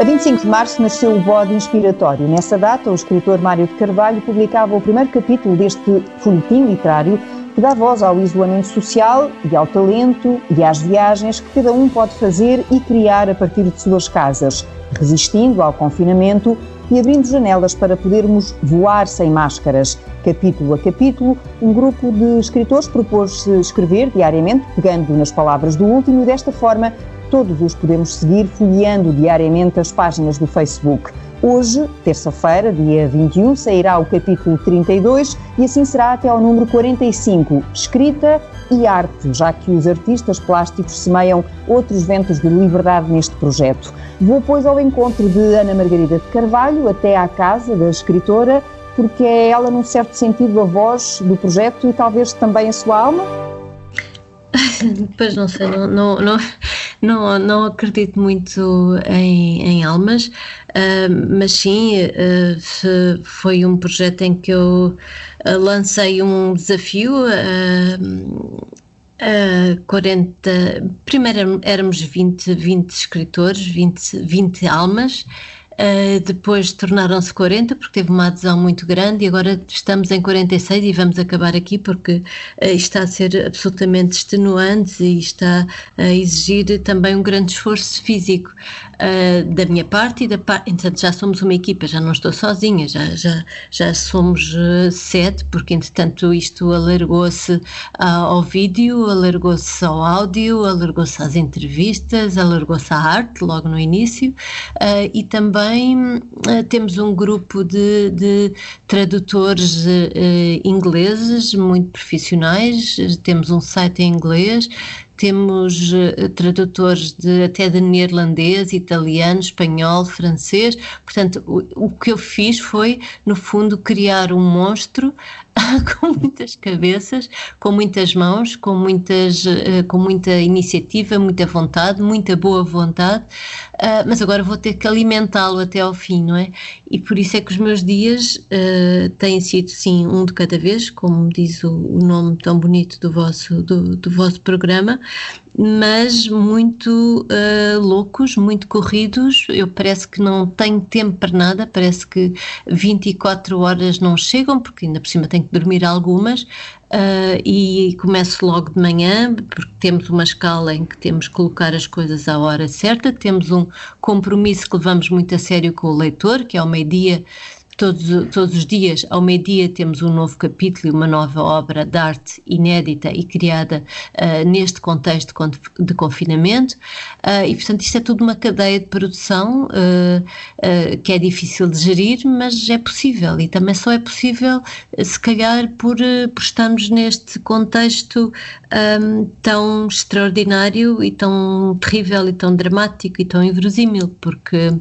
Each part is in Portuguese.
A 25 de março nasceu o Bode Inspiratório. Nessa data, o escritor Mário de Carvalho publicava o primeiro capítulo deste folhetim literário que dá voz ao isolamento social e ao talento e às viagens que cada um pode fazer e criar a partir de suas casas, resistindo ao confinamento e abrindo janelas para podermos voar sem máscaras. Capítulo a capítulo, um grupo de escritores propôs-se escrever diariamente, pegando nas palavras do último, e desta forma todos os podemos seguir folheando diariamente as páginas do Facebook. Hoje, terça-feira, dia 21, sairá o capítulo 32 e assim será até ao número 45, escrita e arte, já que os artistas plásticos semeiam outros ventos de liberdade neste projeto. Vou, pois, ao encontro de Ana Margarida de Carvalho, até à casa da escritora, porque é ela, num certo sentido, a voz do projeto e talvez também a sua alma? Pois não sei, não, não, não, não, não acredito muito em, em almas, uh, mas sim, uh, foi um projeto em que eu uh, lancei um desafio. Uh, 40, primeiro éramos 20, 20 escritores, 20, 20 almas, Uh, depois tornaram-se 40 porque teve uma adesão muito grande e agora estamos em 46 e vamos acabar aqui porque uh, está a ser absolutamente extenuante e está a exigir também um grande esforço físico uh, da minha parte e da parte. Entretanto, já somos uma equipa, já não estou sozinha, já, já, já somos sete, porque entretanto isto alargou-se ao vídeo, alargou-se ao áudio, alargou-se às entrevistas, alargou-se à arte logo no início e também também uh, temos um grupo de, de tradutores uh, ingleses muito profissionais, temos um site em inglês, temos uh, tradutores de, até de neerlandês, italiano, espanhol, francês. Portanto, o, o, que eu fiz foi, no fundo, criar um monstro com muitas cabeças, com muitas mãos, com, muitas, uh, com muita iniciativa, muita vontade, muita boa vontade, uh, mas agora vou ter que alimentá-lo até ao fim, não é? E por isso é que os meus dias têm sido, sim, um de cada vez, como diz o, o nome tão bonito do vosso, do, do vosso programa, mas muito uh, loucos, muito corridos. Eu parece que não tenho tempo para nada, parece que 24 horas não chegam, porque ainda por cima tenho que dormir algumas. Uh, e começo logo de manhã, porque temos uma escala em que temos que colocar as coisas à hora certa, temos um compromisso que levamos muito a sério com o leitor, que é ao meio-dia Todos, todos os dias, ao meio-dia, temos um novo capítulo e uma nova obra de arte inédita e criada uh, neste contexto de confinamento. Uh, e, portanto, isto é tudo uma cadeia de produção uh, que é difícil de gerir, mas é possível. E também só é possível, se calhar, por, por estarmos neste contexto um, tão extraordinário e tão terrível e tão dramático e tão inverosímil, porque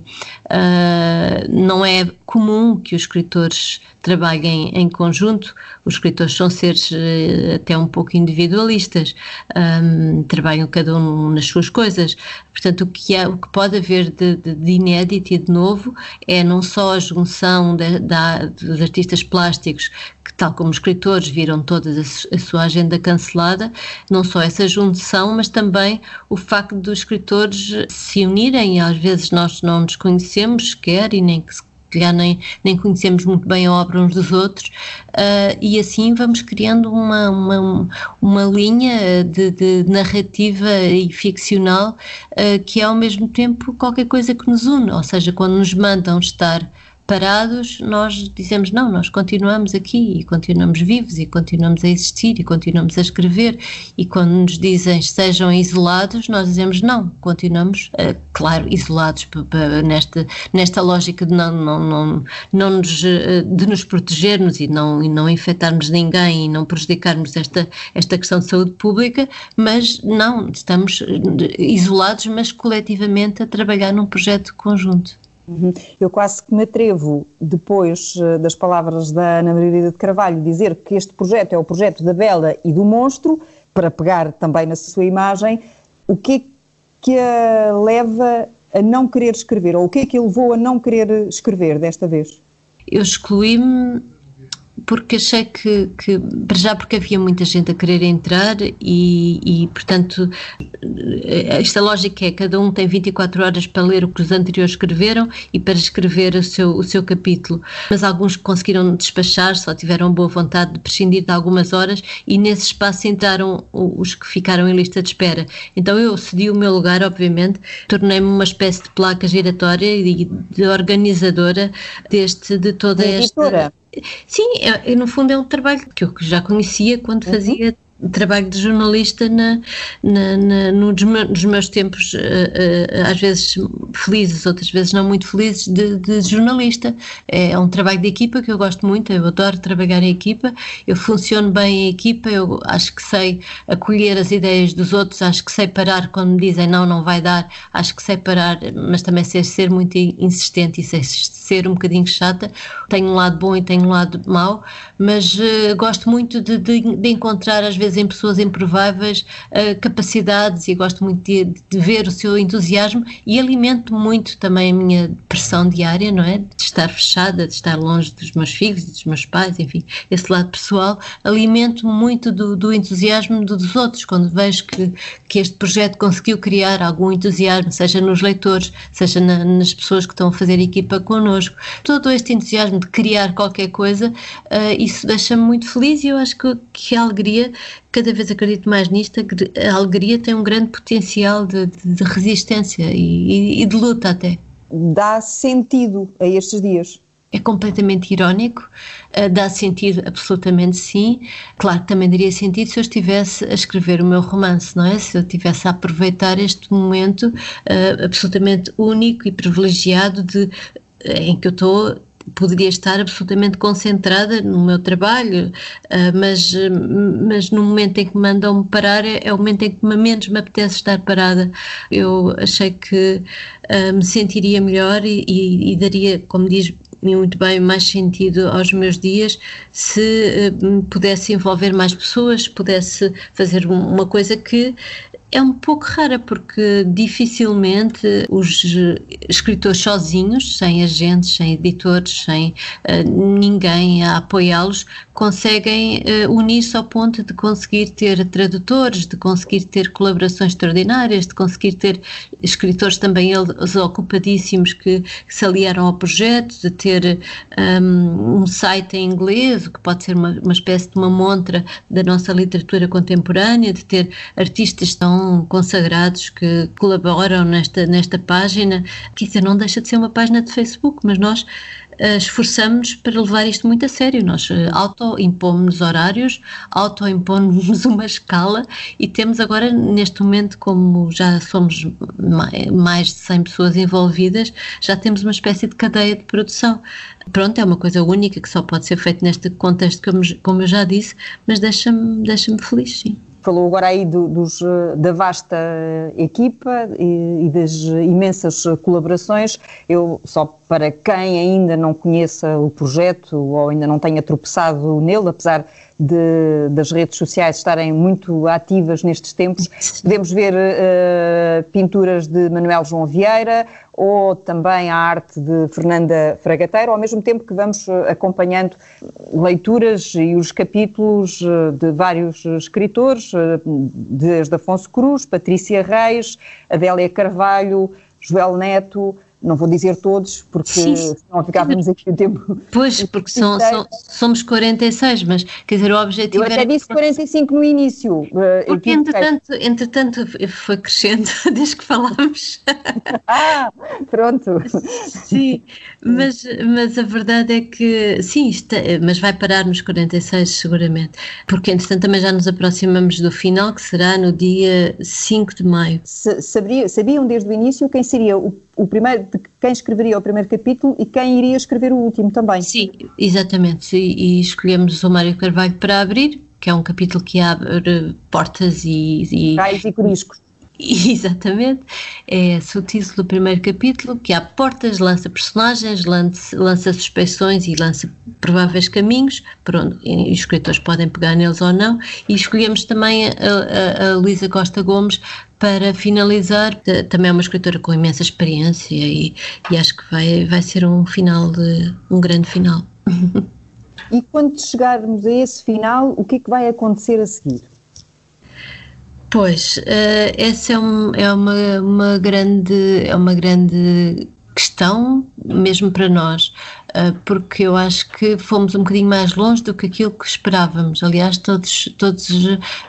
não é comum que os escritores trabalhem em conjunto. Os escritores são seres uh, até um pouco individualistas, um, trabalham cada um nas suas coisas. Portanto, o que, é, o que pode haver de, de, inédito e de novo é não só a junção de, de, dos artistas plásticos que, tal como escritores, viram toda a, sua agenda cancelada, não só essa junção, mas também o facto dos escritores se unirem, às vezes nós não nos conhecemos sequer e nem que calhar nem, nem conhecemos muito bem a obra uns dos outros, uh, e assim vamos criando uma, uma, uma linha de, de narrativa e ficcional uh, que é ao mesmo tempo qualquer coisa que nos une, ou seja, quando nos mandam estar parados, nós dizemos não, nós continuamos aqui e continuamos vivos e continuamos a existir e continuamos a escrever. E quando nos dizem sejam isolados, nós dizemos não, continuamos, uh, claro, isolados nesta, nesta lógica de não, não, não, não nos, uh, de nos protegermos e não, e não infectarmos ninguém e não prejudicarmos esta, esta questão de saúde pública, mas não, estamos eh, isolados, mas coletivamente a trabalhar num projeto conjunto. Uhum. Eu quase que me atrevo, depois eh, das palavras da Ana Margarida de Carvalho, dizer que este projeto é o projeto da Bela e do Monstro, para pegar também na sua imagem, o que é que a leva a não querer escrever, ou o que é que a levou a não querer escrever desta vez? Eu excluí-me porque achei que, que, para já porque havia muita gente a querer entrar e, e, portanto, esta lógica é cada um tem 24 horas para ler o que os anteriores escreveram e para escrever o seu, o seu capítulo. Mas alguns conseguiram despachar, só tiveram boa vontade de prescindir de algumas horas e nesse espaço entraram os que ficaram em lista de espera. Então eu cedi o meu lugar, obviamente, tornei-me uma espécie de placa giratória e de organizadora deste, de toda esta. Sim, é, no fundo é um trabalho que eu já conhecia quando uhum. fazia trabalho de jornalista na, na, na, nos meus tempos, uh, uh, às vezes felizes, outras vezes não muito felizes, de, de, jornalista. É um trabalho de equipa que eu gosto muito, eu adoro trabalhar em equipa, eu funciono bem em equipa, eu acho que sei acolher as ideias dos outros, acho que sei parar quando me dizem não, não vai dar, acho que sei parar, mas também sei ser muito insistente e sei ser um bocadinho chata. Tenho um lado bom e tenho um lado mau, mas uh, gosto muito de, de, de encontrar às vezes em pessoas improváveis uh, capacidades e gosto muito de, de, ver o seu entusiasmo e alimento muito também a minha pressão diária, não é? De estar fechada, de estar longe dos meus filhos dos meus pais, enfim, esse lado pessoal, alimento muito do, do entusiasmo dos outros, quando vejo que, que este projeto conseguiu criar algum entusiasmo, seja nos leitores, seja na, nas pessoas que estão a fazer equipa connosco, todo este entusiasmo de criar qualquer coisa, uh, isso deixa-me muito feliz e eu acho que, que a alegria cada vez acredito mais nisto, a alegria tem um grande potencial de, de, resistência e, e, de luta até. Dá sentido a estes dias? É completamente irónico, uh, dá sentido absolutamente sim. Claro que também daria sentido se eu estivesse a escrever o meu romance, não é? Se eu estivesse a aproveitar este momento uh, absolutamente único e privilegiado de, em que eu estou poderia estar absolutamente concentrada no meu trabalho, ah, mas, mas no momento em que me mandam parar é, é, o momento em que menos me apetece estar parada. Eu achei que uh, me sentiria melhor e, e, e, daria, como diz muito bem, mais sentido aos meus dias se uh, pudesse envolver mais pessoas, pudesse fazer uma coisa que é um pouco rara porque dificilmente os escritores sozinhos, sem agentes, sem editores, sem uh, ninguém a apoiá-los, conseguem uh, unir-se ao ponto de conseguir ter tradutores, de conseguir ter colaborações extraordinárias, de conseguir ter escritores também eles ocupadíssimos que, que se aliaram ao projeto, de ter um, um, site em inglês, que pode ser uma, uma espécie de uma montra da nossa literatura contemporânea, de ter artistas tão consagrados que colaboram nesta, nesta página. Quer dizer, não deixa de ser uma página de Facebook, mas nós uh, esforçamos para levar isto muito a sério. Nós uh, auto-impomos horários, auto-impomos uma escala e temos agora, neste momento, como já somos mais de 100 pessoas envolvidas, já temos uma espécie de cadeia de produção. Pronto, é uma coisa única que só pode ser feita neste contexto, como, como eu já disse, mas deixa-me deixa feliz, sim. Falou agora aí do, dos, da vasta equipa e, e, das imensas colaborações. Eu, só para quem ainda não conheça o projeto ou ainda não tenha tropeçado nele, apesar de, das redes sociais estarem muito ativas nestes tempos, podemos ver uh, pinturas de Manuel João Vieira, ou também a arte de Fernanda Fragateiro, ao mesmo tempo que vamos eh, acompanhando leituras e os capítulos eh, de vários escritores, desde Afonso Cruz, Patrícia Reis, Adélia Carvalho, Joel Neto, não vou dizer todos, porque sim, senão ficávamos aqui o tempo. Pois, porque são, são, somos 46, mas quer dizer, o objetivo. Eu até disse 45 no início. Eh, porque entretanto, entretanto foi crescendo desde que falámos. ah, pronto. Sim, mas, mas a verdade é que, sim, isto, é, mas vai parar nos 46 seguramente, porque entretanto também já nos aproximamos do final, que será no dia 5 de maio. Sabia, sabiam desde o início quem seria o o primeiro, de quem escreveria o primeiro capítulo e quem iria escrever o último também. Sim, exatamente. E, e escolhemos o Mário Carvalho para abrir, que é um capítulo que abre portas e. e Raios e coriscos. Exatamente, é esse o título do primeiro capítulo, que há portas, lança personagens, lança, lança suspeições e lança prováveis caminhos, por onde os escritores podem pegar neles ou não, e escolhemos também a, a, a Luísa Costa Gomes para finalizar, também é uma escritora com imensa experiência e, e acho que vai, vai ser um final, de, um grande final. E quando chegarmos a esse final, o que é que vai acontecer a seguir? Pois, uh, essa é, um, é uma, uma, grande, é uma grande questão, mesmo para nós. Ah, porque eu acho que fomos um bocadinho mais longe do que aquilo que esperávamos. Aliás, todos, todos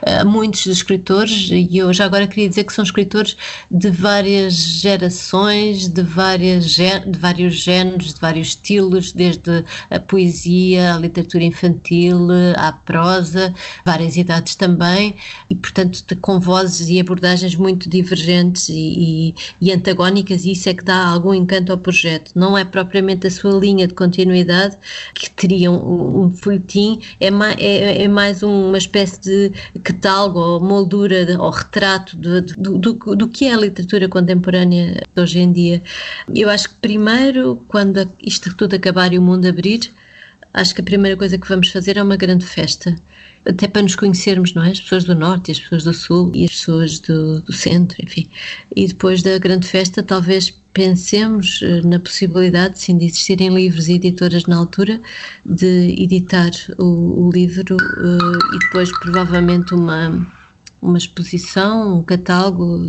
ah, muitos dos escritores, e eu já agora queria dizer que são escritores de várias gerações, de, várias, de vários géneros, de vários estilos, desde a poesia, a literatura infantil, à prosa, várias idades também, e portanto com vozes e abordagens muito divergentes e, e, e antagónicas, e isso é que dá algum encanto ao projeto. Não é propriamente a sua linha de de continuidade que teriam um, folhetim, é mais, é, é, mais uma espécie de catálogo ou moldura de, ou retrato de, de, do, do, do, que é a literatura contemporânea de hoje em dia. Eu acho que primeiro, quando isto tudo acabar e o mundo abrir, acho que a primeira coisa que vamos fazer é uma grande festa, até para nos conhecermos, não é? As pessoas do Norte, as pessoas do Sul e as pessoas do, do Centro, enfim. E depois da grande festa, talvez pensemos eh, na possibilidade, sim, de existirem livros e editoras na altura, de editar o, o livro uh, e depois provavelmente uma, uma exposição, um catálogo,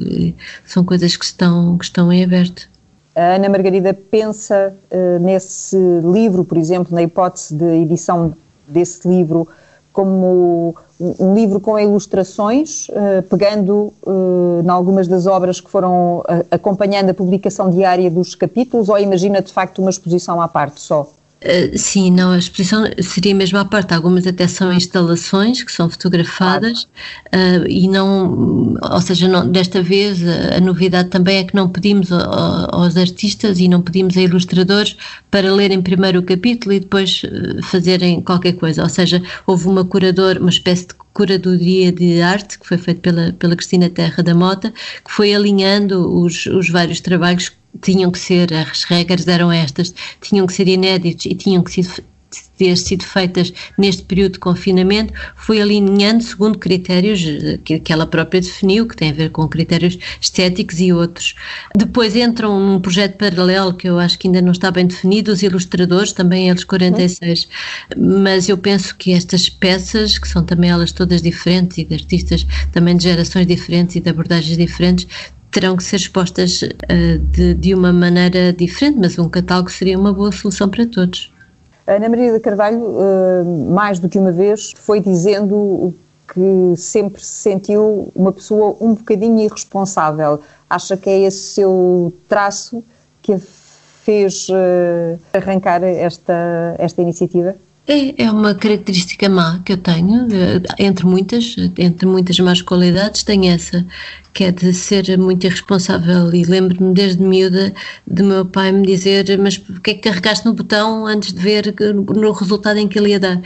são coisas que estão, que estão em aberto. A Ana Margarida pensa uh, nesse livro, por exemplo, na hipótese de edição desse livro, como um livro com ilustrações, uh, pegando uh, em algumas das obras que foram uh, acompanhando a publicação diária dos capítulos, ou imagina de facto uma exposição à parte só? Uh, sim, não, a exposição seria mesmo à parte. Algumas até são instalações que são fotografadas uh, e não, ou seja, não, desta vez a, a, novidade também é que não pedimos a, a, aos artistas e não pedimos a ilustradores para lerem primeiro o capítulo e depois uh, fazerem qualquer coisa. Ou seja, houve uma curadora, uma espécie de curadoria de arte que foi feita pela, pela Cristina Terra da Mota, que foi alinhando os, os vários trabalhos tinham que ser, as regras eram estas, tinham que ser inéditos e tinham que ser, ter sido feitas neste período de confinamento, foi alinhando segundo critérios eh, que, que ela própria definiu, que tem a ver com critérios estéticos e outros. Depois entram num projeto paralelo que eu acho que ainda não está bem definido, os ilustradores, também eles 46, mas eu penso que estas peças, que são também elas todas diferentes e de artistas também de gerações diferentes e de abordagens diferentes, terão que ser expostas uh, de, de uma maneira diferente, mas um catálogo seria uma boa solução para todos. Ana Maria de Carvalho, uh, mais do que uma vez, foi dizendo que sempre se sentiu uma pessoa um bocadinho irresponsável. Acha que é esse seu traço que a fez uh, arrancar esta, esta iniciativa? É, é uma característica má que eu tenho, entre muitas, entre muitas más qualidades, tenho essa, que é de ser muito irresponsável. E lembro-me desde miúda de meu pai me dizer: Mas porquê é que carregaste no botão antes de ver no resultado em que ele ia dar?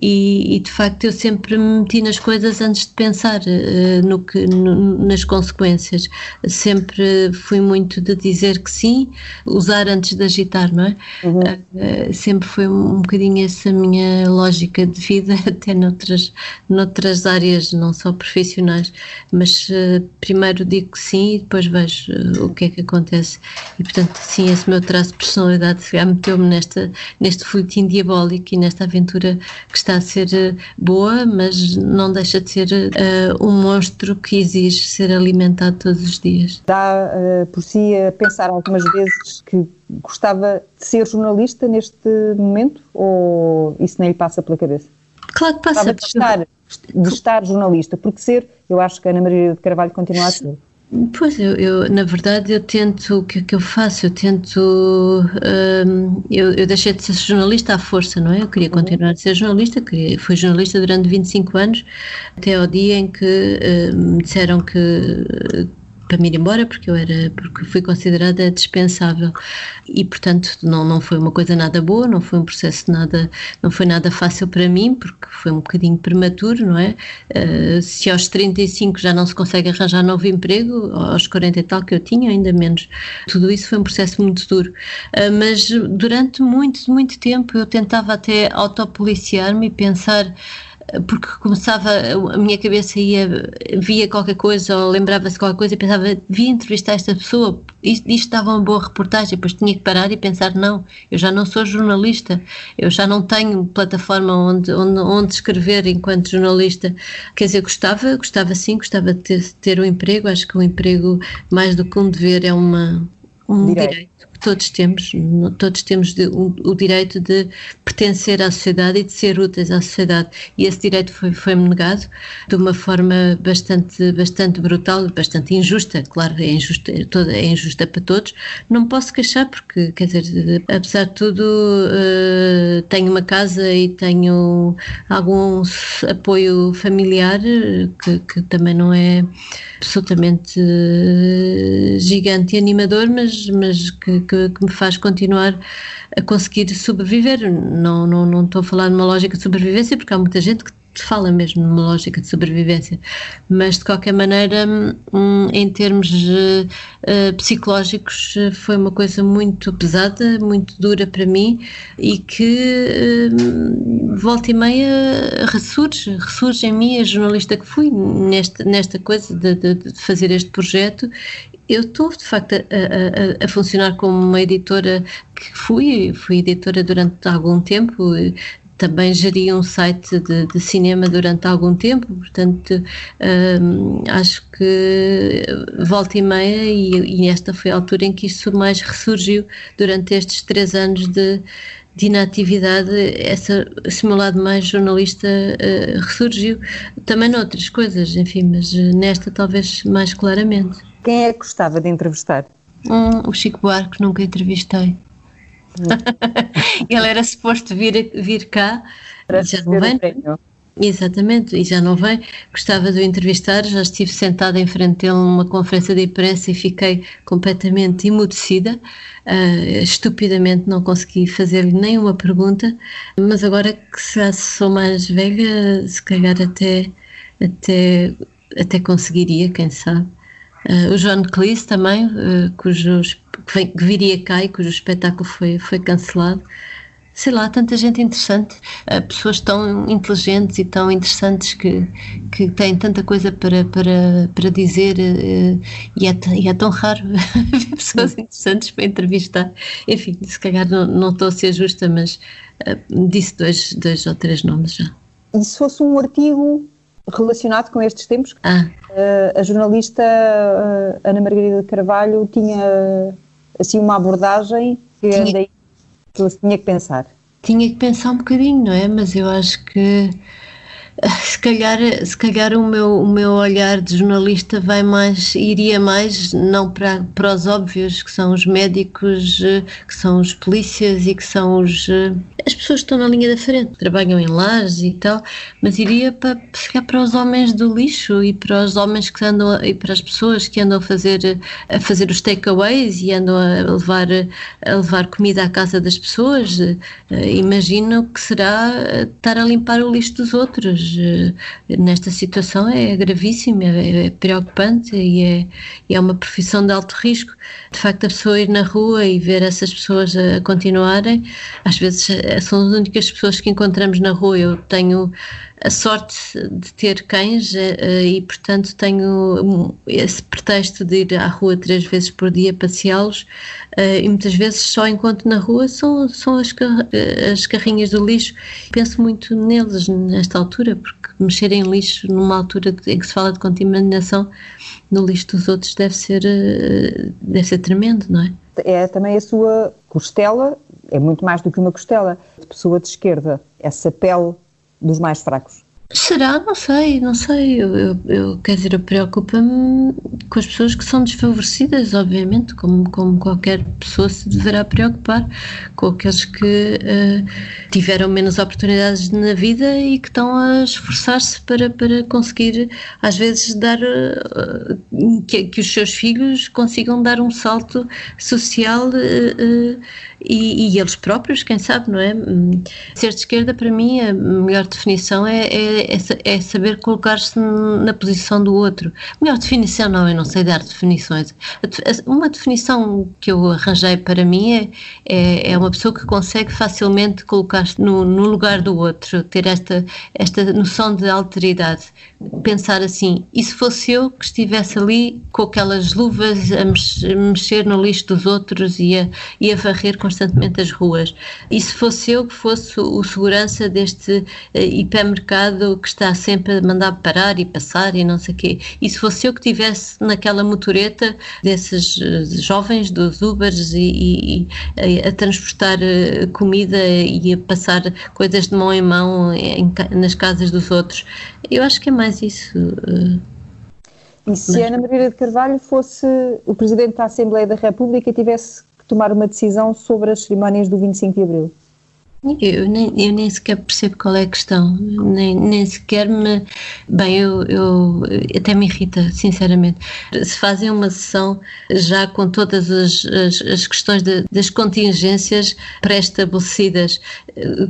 E, e de facto eu sempre me meti nas coisas antes de pensar uh, no que, no, nas consequências. Sempre fui muito de dizer que sim, usar antes de agitar, não é? Uhum. Uh, sempre foi um bocadinho essa minha lógica de vida, até noutras, noutras áreas, não só profissionais, mas uh, primeiro digo que sim e depois vejo uh, o que é que acontece. E portanto, sim, esse meu traço de personalidade já meteu-me nesta, neste folhetim diabólico e nesta aventura que está a ser uh, boa, mas não deixa de ser um monstro que exige ser alimentado todos os dias. Dá por si a pensar algumas vezes que gostava de ser jornalista neste momento ou isso nem lhe passa pela cabeça? Claro que passa. De estar de estar jornalista, porque ser, eu acho que a Ana Maria de Carvalho continua a ser. Pois, eu, eu, na verdade, eu tento, o que é que eu faço? Eu tento, hum, eu, eu, deixei de ser jornalista à força, não é? Eu queria uhum. continuar a ser jornalista, queria, fui jornalista durante 25 anos, até ao dia em que hum, me disseram que para me ir embora porque eu era porque fui considerada dispensável. E portanto não não foi uma coisa nada boa não foi um processo nada não foi nada fácil para mim porque foi um bocadinho prematuro não é? Uh, se aos 35 já não se consegue arranjar novo emprego aos 40 e tal que eu tinha ainda menos. Tudo isso foi um processo muito duro. Uh, mas durante muito muito tempo eu tentava até autopoliciar-me e pensar porque começava, a minha cabeça ia, via qualquer coisa ou lembrava-se qualquer coisa e pensava, devia entrevistar esta pessoa, isto, isto dava uma boa reportagem, depois tinha que parar e pensar, não, eu já não sou jornalista, eu já não tenho plataforma onde, onde, onde escrever enquanto jornalista. Quer dizer, gostava, gostava sim, gostava de ter, ter um emprego, acho que um emprego, mais do que um dever, é uma, um direito. direito todos temos, todos temos de, o, direito de pertencer à sociedade e de ser úteis à sociedade. E esse direito foi, foi-me negado de uma forma bastante, bastante brutal, bastante injusta. Claro, é injusta, toda, é injusta para todos. Não posso queixar porque, quer dizer, apesar de tudo, uh, tenho uma casa e tenho algum apoio familiar que, que também não é absolutamente uh, gigante e animador, mas, mas que, que, que, me faz continuar a conseguir sobreviver. Não, não, não estou a falar numa lógica de sobrevivência, porque há muita gente que fala mesmo numa lógica de sobrevivência, mas de qualquer maneira, hum, em termos uh, psicológicos, foi uma coisa muito pesada, muito dura para mim e que uh, volta e meia ressurge, ressurge em mim, a jornalista que fui nesta, nesta coisa de, de, de fazer este projeto eu estou de facto a, a, a, funcionar como uma editora que fui, fui editora durante algum tempo, também geri um site de, de cinema durante algum tempo, portanto hum, acho que volta e meia e, e, esta foi a altura em que isso mais ressurgiu durante estes três anos de, de inatividade, essa, esse meu lado mais jornalista uh, ressurgiu. Também noutras coisas, enfim, mas nesta talvez mais claramente. Quem é que gostava de entrevistar? Hum, o Chico Buarque, nunca entrevistei. Ele era suposto vir, vir cá, Para já não vem. Exatamente, e já não vem. Gostava de o entrevistar, já estive sentada em frente dele numa conferência de imprensa e fiquei completamente emudecida. Uh, estupidamente não consegui fazer-lhe nenhuma pergunta, mas agora que já sou mais velha, se calhar até, até, até conseguiria, quem sabe. Uh, o John Cleese também, uh, cujos, que, que, viria cá e cujo espetáculo foi, foi cancelado. Sei lá, tanta gente interessante, uh, pessoas tão inteligentes e tão interessantes que, que têm tanta coisa para, para, para dizer e é, e, é, tão raro ver pessoas interessantes para entrevistar. Enfim, se calhar não, não estou a ser justa, mas disse dois, dois ou três nomes já. E se fosse um artigo relacionado com estes tempos. Ah. Uh, a jornalista uh, Ana Margarida Carvalho tinha assim uma abordagem que. Daí, que tinha que pensar. Tinha que pensar um bocadinho, não é? Mas eu acho que se calhar, se calhar o meu, o meu olhar de jornalista vai mais, iria mais não para, para os óbvios, que são os médicos, que são os polícias e que são os, as pessoas que estão na linha da frente, trabalham em lares e tal, mas iria para, chegar para os homens do lixo e para os homens que andam, e para as pessoas que andam a fazer, a fazer os takeaways e andam a levar, a levar comida à casa das pessoas. Imagino que será estar a limpar o lixo dos outros eh, nesta situação é gravíssimo, é, é preocupante e é, é uma profissão de alto risco. De facto, a pessoa ir na rua e ver essas pessoas a continuarem, às vezes eh, são as únicas pessoas que encontramos na rua. Eu tenho a sorte de ter cães eh, e, portanto, tenho esse pretexto de ir à rua três vezes por dia passeá-los e muitas vezes só encontro na rua são, são as, as carrinhas do lixo. Penso muito neles nesta altura, porque mexer em lixo numa altura em que se fala de contaminação no lixo dos outros deve ser, eh, deve ser tremendo, não é? É também a sua costela, é muito mais do que uma costela, de pessoa de esquerda, essa pele dos mais fracos. Será? Não sei, não sei. Eu, eu, eu quer dizer, eu preocupo-me com as pessoas que são desfavorecidas, obviamente, como, como qualquer pessoa se deverá preocupar, com aqueles que uh, tiveram menos oportunidades na vida e que estão a esforçar-se para, para conseguir, às vezes, dar uh, que, que, os seus filhos consigam dar um salto social uh, e, e, eles próprios, quem sabe, não é? Hum, ser de esquerda, para mim, a melhor definição é, é, é, é saber colocar-se na posição do outro. Melhor definição, não, eu não sei dar definições. Uma definição que eu arranjei para mim é, é, é uma pessoa que consegue facilmente colocar-se no, no, lugar do outro, ter esta, esta noção de alteridade. Pensar assim, e se fosse eu que estivesse ali com aquelas luvas a mexer no lixo dos outros e a, e a varrer constantemente as ruas? E se fosse eu que fosse o segurança deste uh, hipermercado que está sempre a mandar parar e passar e não sei o quê? E se fosse eu que estivesse naquela motoreta desses uh, jovens dos Ubers e, e, a transportar comida e a passar coisas de mão em mão em, nas casas dos outros? Eu acho que é mais isso. E se Mas... Ana Maria de Carvalho fosse o Presidente da Assembleia da República e tivesse tomar uma decisão sobre as cerimónias do 25 de Abril? Eu nem, eu nem sequer percebo qual é a questão, nem, nem sequer me. Bem, eu, eu até me irrita, sinceramente. Se fazem uma sessão já com todas as, as, as questões de, das contingências pré-estabelecidas,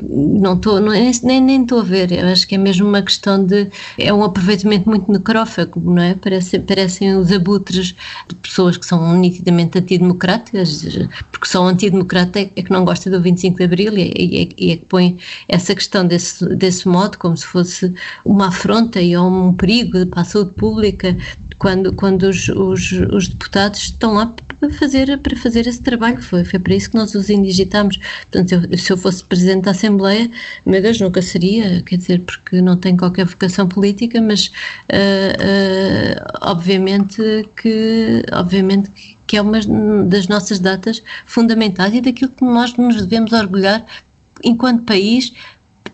não estou, nem, nem estou a ver. Eu acho que é mesmo uma questão de. É um aproveitamento muito necrófago, não é? Parece, parecem os abutres de pessoas que são nitidamente antidemocráticas, porque são antidemocráticas é que não gosta do 25 de Abril e, é, e é que põe essa questão desse, desse modo, como se fosse uma afronta e um perigo para a saúde pública, quando, quando os, os, os deputados estão lá para fazer, para fazer esse trabalho. Foi, foi para isso que nós os indigitamos. Portanto, eu, se eu fosse Presidente da Assembleia, meu Deus, nunca seria, quer dizer, porque não tenho qualquer vocação política, mas uh, uh, obviamente que, obviamente que é uma das nossas datas fundamentais e daquilo que nós nos devemos orgulhar enquanto país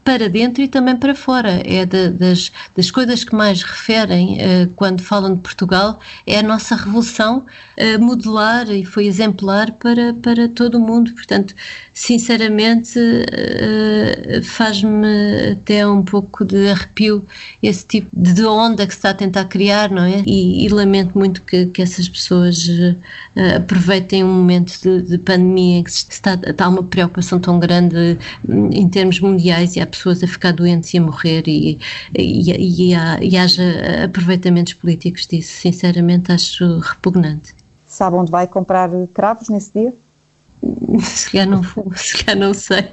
para dentro e também para fora. É de, das, das coisas que mais referem uh, quando falam de Portugal é a nossa revolução uh, e foi exemplar para, para todo o mundo. Portanto, sinceramente, uh, faz-me até um pouco de arrepio esse tipo de onda que se está a tentar criar, não é? E, e lamento muito que, que essas pessoas aproveitem um momento de, de pandemia em que está, está uma preocupação tão grande hum, em termos mundiais e há pessoas a ficar doentes e a morrer e, e, e, e haja aproveitamentos políticos disso. Sinceramente, acho repugnante. Sabe onde vai comprar cravos nesse dia? Se calhar não vou, se calhar não sei,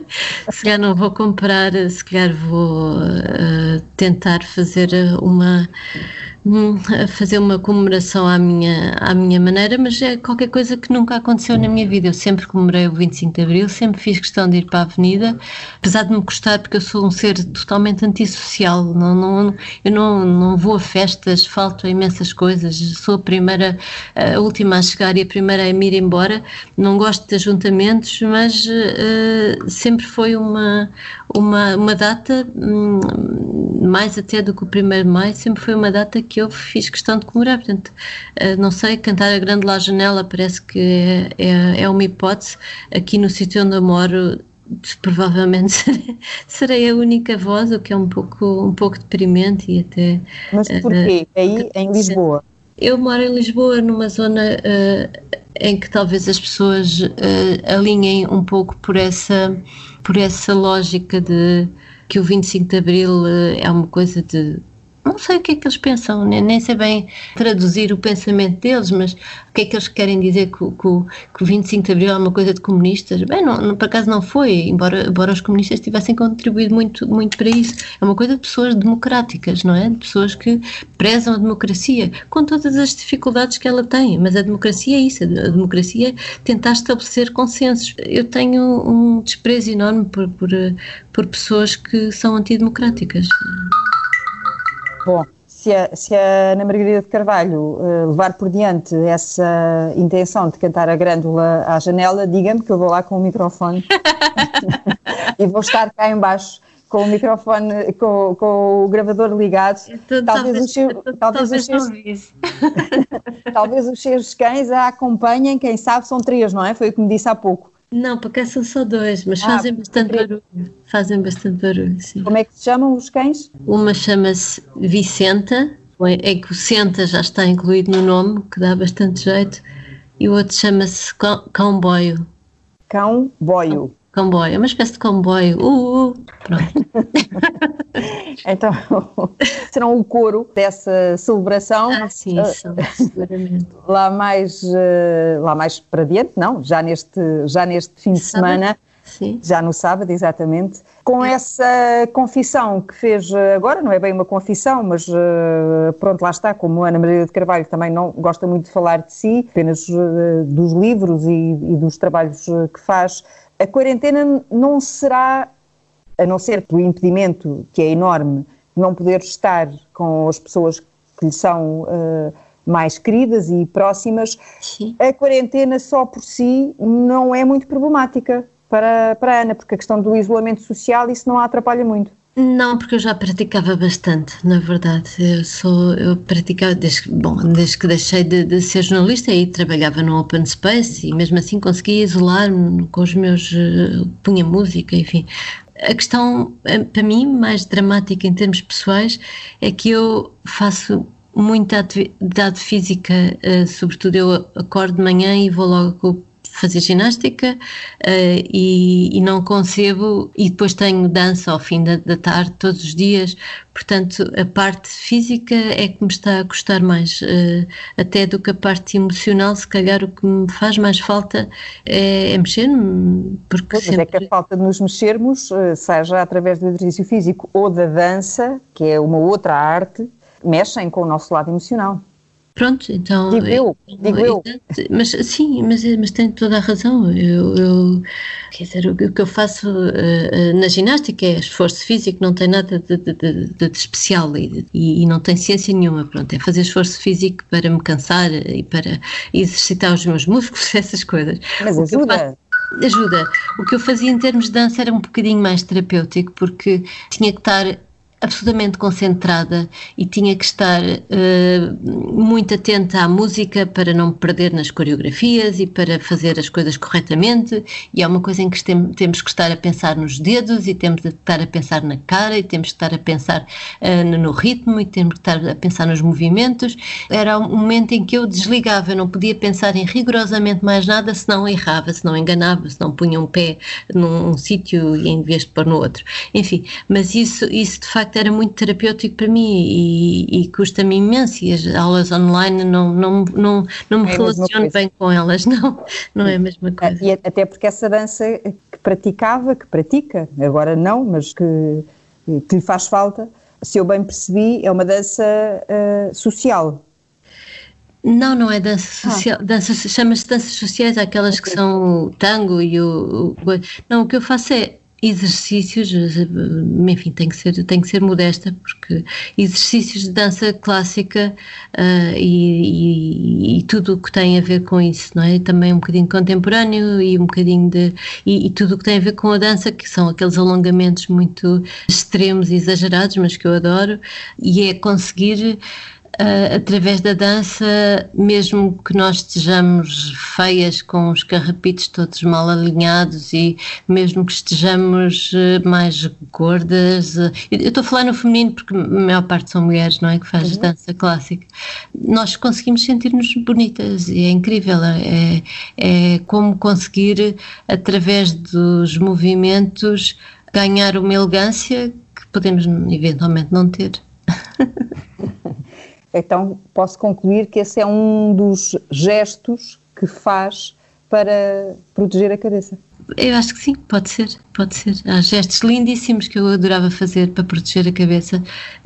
se calhar não vou comprar, se calhar vou uh, tentar fazer uma fazer uma comemoração à minha, à minha maneira, mas é qualquer coisa que nunca aconteceu na minha vida. Eu sempre comemorei o 25 de Abril, sempre fiz questão de ir para a Avenida, apesar de me custar, porque eu sou um ser totalmente antissocial. Não, não, eu não, não vou a festas, falto a imensas coisas. Sou a primeira, a última a chegar e a primeira a me ir embora. Não gosto de ajuntamentos, mas uh, sempre foi uma, uma, uma data, um, mais até do que o 1 de Maio, sempre foi uma data que eu fiz questão de comemorar. Portanto, uh, não sei, cantar a grande lá janela parece que é, é, é uma hipótese. Aqui no sítio onde eu moro, provavelmente serei, serei, a única voz, o que é um pouco, um pouco deprimente e até. Mas porquê? Uh, Aí em Lisboa? Eu moro em Lisboa, numa zona uh, em que talvez as pessoas uh, alinhem um pouco por essa por essa lógica de que o 25 de Abril eh, é uma coisa de não sei o que é que eles pensam, nem, nem sei bem traduzir o pensamento deles, mas o que é que eles querem dizer que, o 25 de Abril é uma coisa de comunistas? Bem, não, não, por acaso não foi, embora, embora os comunistas tivessem contribuído muito, muito para isso. É uma coisa de pessoas democráticas, não é? De pessoas que prezam a democracia, com todas as dificuldades que ela tem, mas a democracia é isso, a democracia é tentar estabelecer consensos. Eu tenho um desprezo enorme por, por, por pessoas que são antidemocráticas. Bom, se a, se a Ana Margarida de Carvalho uh, levar por diante essa intenção de cantar a grândula à janela, diga-me que eu vou lá com o microfone e vou estar cá embaixo com o microfone, com, com o gravador ligado. Talvez, os seus, talvez, os seus, talvez os seus cães a acompanhem, quem sabe são três, não é? Foi o que me disse há pouco. Não, porque são só dois, mas ah, fazem bastante barulho. Fazem bastante barulho, sim. Como é que se chamam os cães? Uma chama-se Vicenta, é que o Senta já está incluído no nome, que dá bastante jeito, e o outro chama-se Cowboy. Cão Boio. Comboio, é uma espécie de comboio. Uh, uh. Pronto. então, serão o coro dessa celebração. Ah, sim, uh, são, seguramente. Lá mais, uh, lá mais para diante, não, já neste, já neste fim de semana. Sim. Já no sábado, exatamente. Com é. essa confissão que fez agora, não é bem uma confissão, mas pronto, lá está, como Ana Maria de Carvalho também não gosta muito de falar de si, apenas dos livros e, e dos trabalhos que faz, a quarentena não será, a não ser pelo impedimento que é enorme, não poder estar com as pessoas que lhe são uh, mais queridas e próximas, Sim. a quarentena só por si não é muito problemática para, para a Ana, porque a questão do isolamento social isso não a atrapalha muito. Não, porque eu já praticava bastante, na verdade. Eu sou, eu praticava desde, bom, desde que deixei de, de ser jornalista e trabalhava no open space e mesmo assim conseguia isolar-me com os meus uh, punha música, enfim. A questão eh, para mim mais dramática em termos pessoais é que eu faço muita atividade física, uh, sobretudo eu acordo de manhã e vou logo fazer ginástica uh, e, e, não concebo, e depois tenho dança ao fim da, da, tarde, todos os dias, portanto a parte física é que me está a custar mais, uh, até do que a parte emocional, se calhar o que me faz mais falta é, é mexer-me, porque sempre... é que a falta de nos mexermos, eh, seja através do exercício físico ou da dança, que é uma outra arte, mexem com o nosso lado emocional. Pronto, então. Digo eu, digo eu. Mas sim, mas, mas tem toda a razão. Eu, eu quer dizer, o, o, que eu faço uh, na ginástica é esforço físico, não tem nada de, de, de, de especial e, e, não tem ciência nenhuma. Pronto, é fazer esforço físico para me cansar e para exercitar os meus músculos, essas coisas. Mas ajuda. Ajuda. O que eu fazia em termos de dança era um bocadinho mais terapêutico, porque tinha que estar absolutamente concentrada e tinha que estar uh, muito atenta à música para não me perder nas coreografias e para fazer as coisas corretamente. E é uma coisa em que tem, temos que estar a pensar nos dedos e temos que estar a pensar na cara e temos que estar a pensar uh, no, ritmo e temos que estar a pensar nos movimentos. Era um momento em que eu desligava, eu não podia pensar em rigorosamente mais nada se não errava, se não enganava, se não punha um pé num sítio em vez de pôr no outro. Enfim, mas isso, isso de facto facto era muito terapêutico para mim e, e custa-me imenso e as aulas online não, não, não, não me é relaciono bem com elas, não, não é a mesma coisa. E até porque essa dança que praticava, que pratica, agora não, mas que, que lhe faz falta, se eu bem percebi, é uma dança uh, social. Não, não é dança ah. social. Ah. Dança, chama-se danças sociais, aquelas okay. que são o tango e o, o, Não, o que eu faço é exercícios, enfim, tem que ser, tem que ser modesta, porque exercícios de dança clássica uh, e, e, e, tudo o que tem a ver com isso, não é? Também um bocadinho contemporâneo e um bocadinho de. E, e tudo o que tem a ver com a dança, que são aqueles alongamentos muito extremos e exagerados, mas que eu adoro, e é conseguir uh, através da dança, mesmo que nós estejamos feias com os carrapitos todos mal alinhados e mesmo que estejamos uh, mais gordas, uh, eu estou a falar no feminino porque a maior parte são mulheres, não é? Que faz uhum. dança clássica. Nós conseguimos sentir-nos bonitas e é incrível. É, é como conseguir, através dos movimentos, ganhar uma elegância que podemos eventualmente não ter. Então posso concluir que esse é um dos gestos que faz para proteger a cabeça. Eu acho que sim, pode ser, pode ser. Há gestos lindíssimos que eu adorava fazer para proteger a cabeça.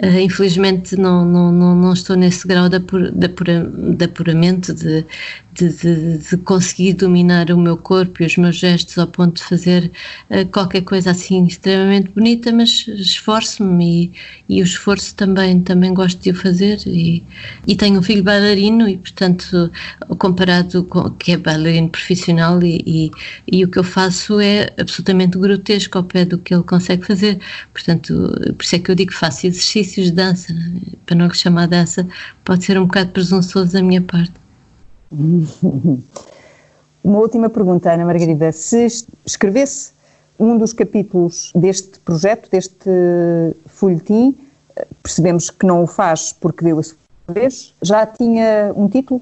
Uh, infelizmente não, não, não, não, estou nesse grau de, apura, de, apura, de apuramento, de, de, de, de, conseguir dominar o meu corpo e os meus gestos ao ponto de fazer uh, qualquer coisa assim extremamente bonita, mas esforço-me e, e, o esforço também, também gosto de o fazer. E, e tenho um filho bailarino e, portanto, comparado com que é bailarino profissional e, e, e o que eu faço é absolutamente grotesco ao pé do que ele consegue fazer. Portanto, por isso é que eu digo que faço exercícios de dança, para não lhe chamar dança, pode ser um bocado presunçoso da minha parte. Uma última pergunta, Ana Margarida. Se escrevesse um dos capítulos deste projeto, deste folhetim, percebemos que não o faz porque deu a sua vez, já tinha um título?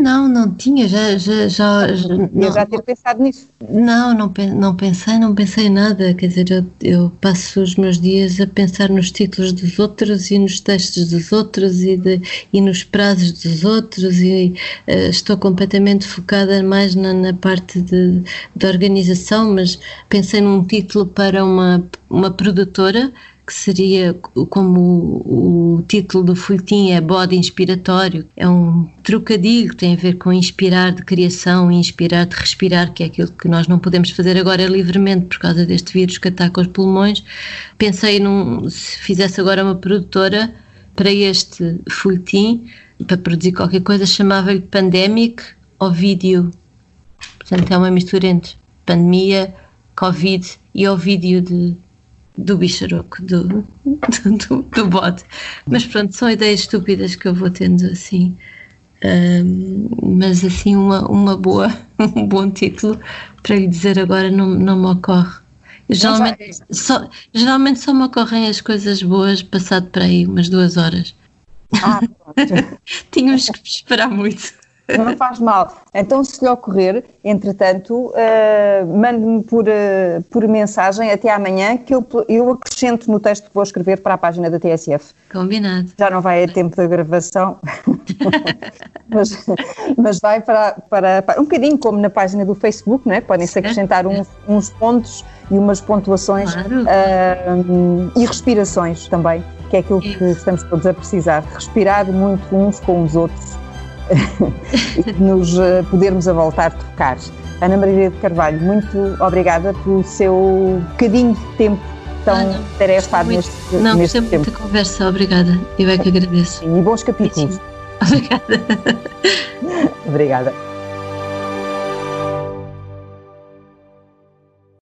Não, não tinha, já. já, já, já não, já ter pensado nisso. Não, não, não pensei, não pensei nada. Quer dizer, eu, eu, passo os meus dias a pensar nos títulos dos outros e nos textos dos outros e, de, e nos prazos dos outros e uh, estou completamente focada mais na, na parte de, de organização, mas pensei num título para uma, uma produtora que seria como o, título do folhetim é bode inspiratório, é um trocadilho que tem a ver com inspirar de criação e inspirar de respirar, que é aquilo que nós não podemos fazer agora livremente por causa deste vírus que ataca os pulmões. Pensei num, se fizesse agora uma produtora para este folhetim, para produzir qualquer coisa, chamava-lhe Pandemic ou Vídeo. Portanto, é uma mistura entre pandemia, Covid e o vídeo de do bicharoco, do, do, do, bode. Mas pronto, são ideias estúpidas que eu vou tendo assim. Um, mas assim, uma, uma boa, um bom título para lhe dizer agora não, não me ocorre. Geralmente só, geralmente só me ocorrem as coisas boas passado para aí umas duas horas. Ah, Tínhamos que esperar muito. Não faz mal. Então, se lhe ocorrer, entretanto, uh, mande-me por, uh, por mensagem até amanhã que eu, eu acrescento no texto que vou escrever para a página da TSF. Combinado. Já não vai a tempo da gravação, mas, mas vai para, para, para, um bocadinho como na página do Facebook, não é? Podem-se acrescentar uns, uns, pontos e umas pontuações claro. uh, e respirações também, que é aquilo que estamos todos a precisar. Respirar muito uns com os outros e nos eh, podermos a voltar a tocar. Ana Maria de Carvalho, muito obrigada pelo seu bocadinho de tempo tão ah, tarefado neste, não, neste tempo. Não, muita conversa, obrigada. Eu é que agradeço. E bons capítulos. Obrigada. obrigada.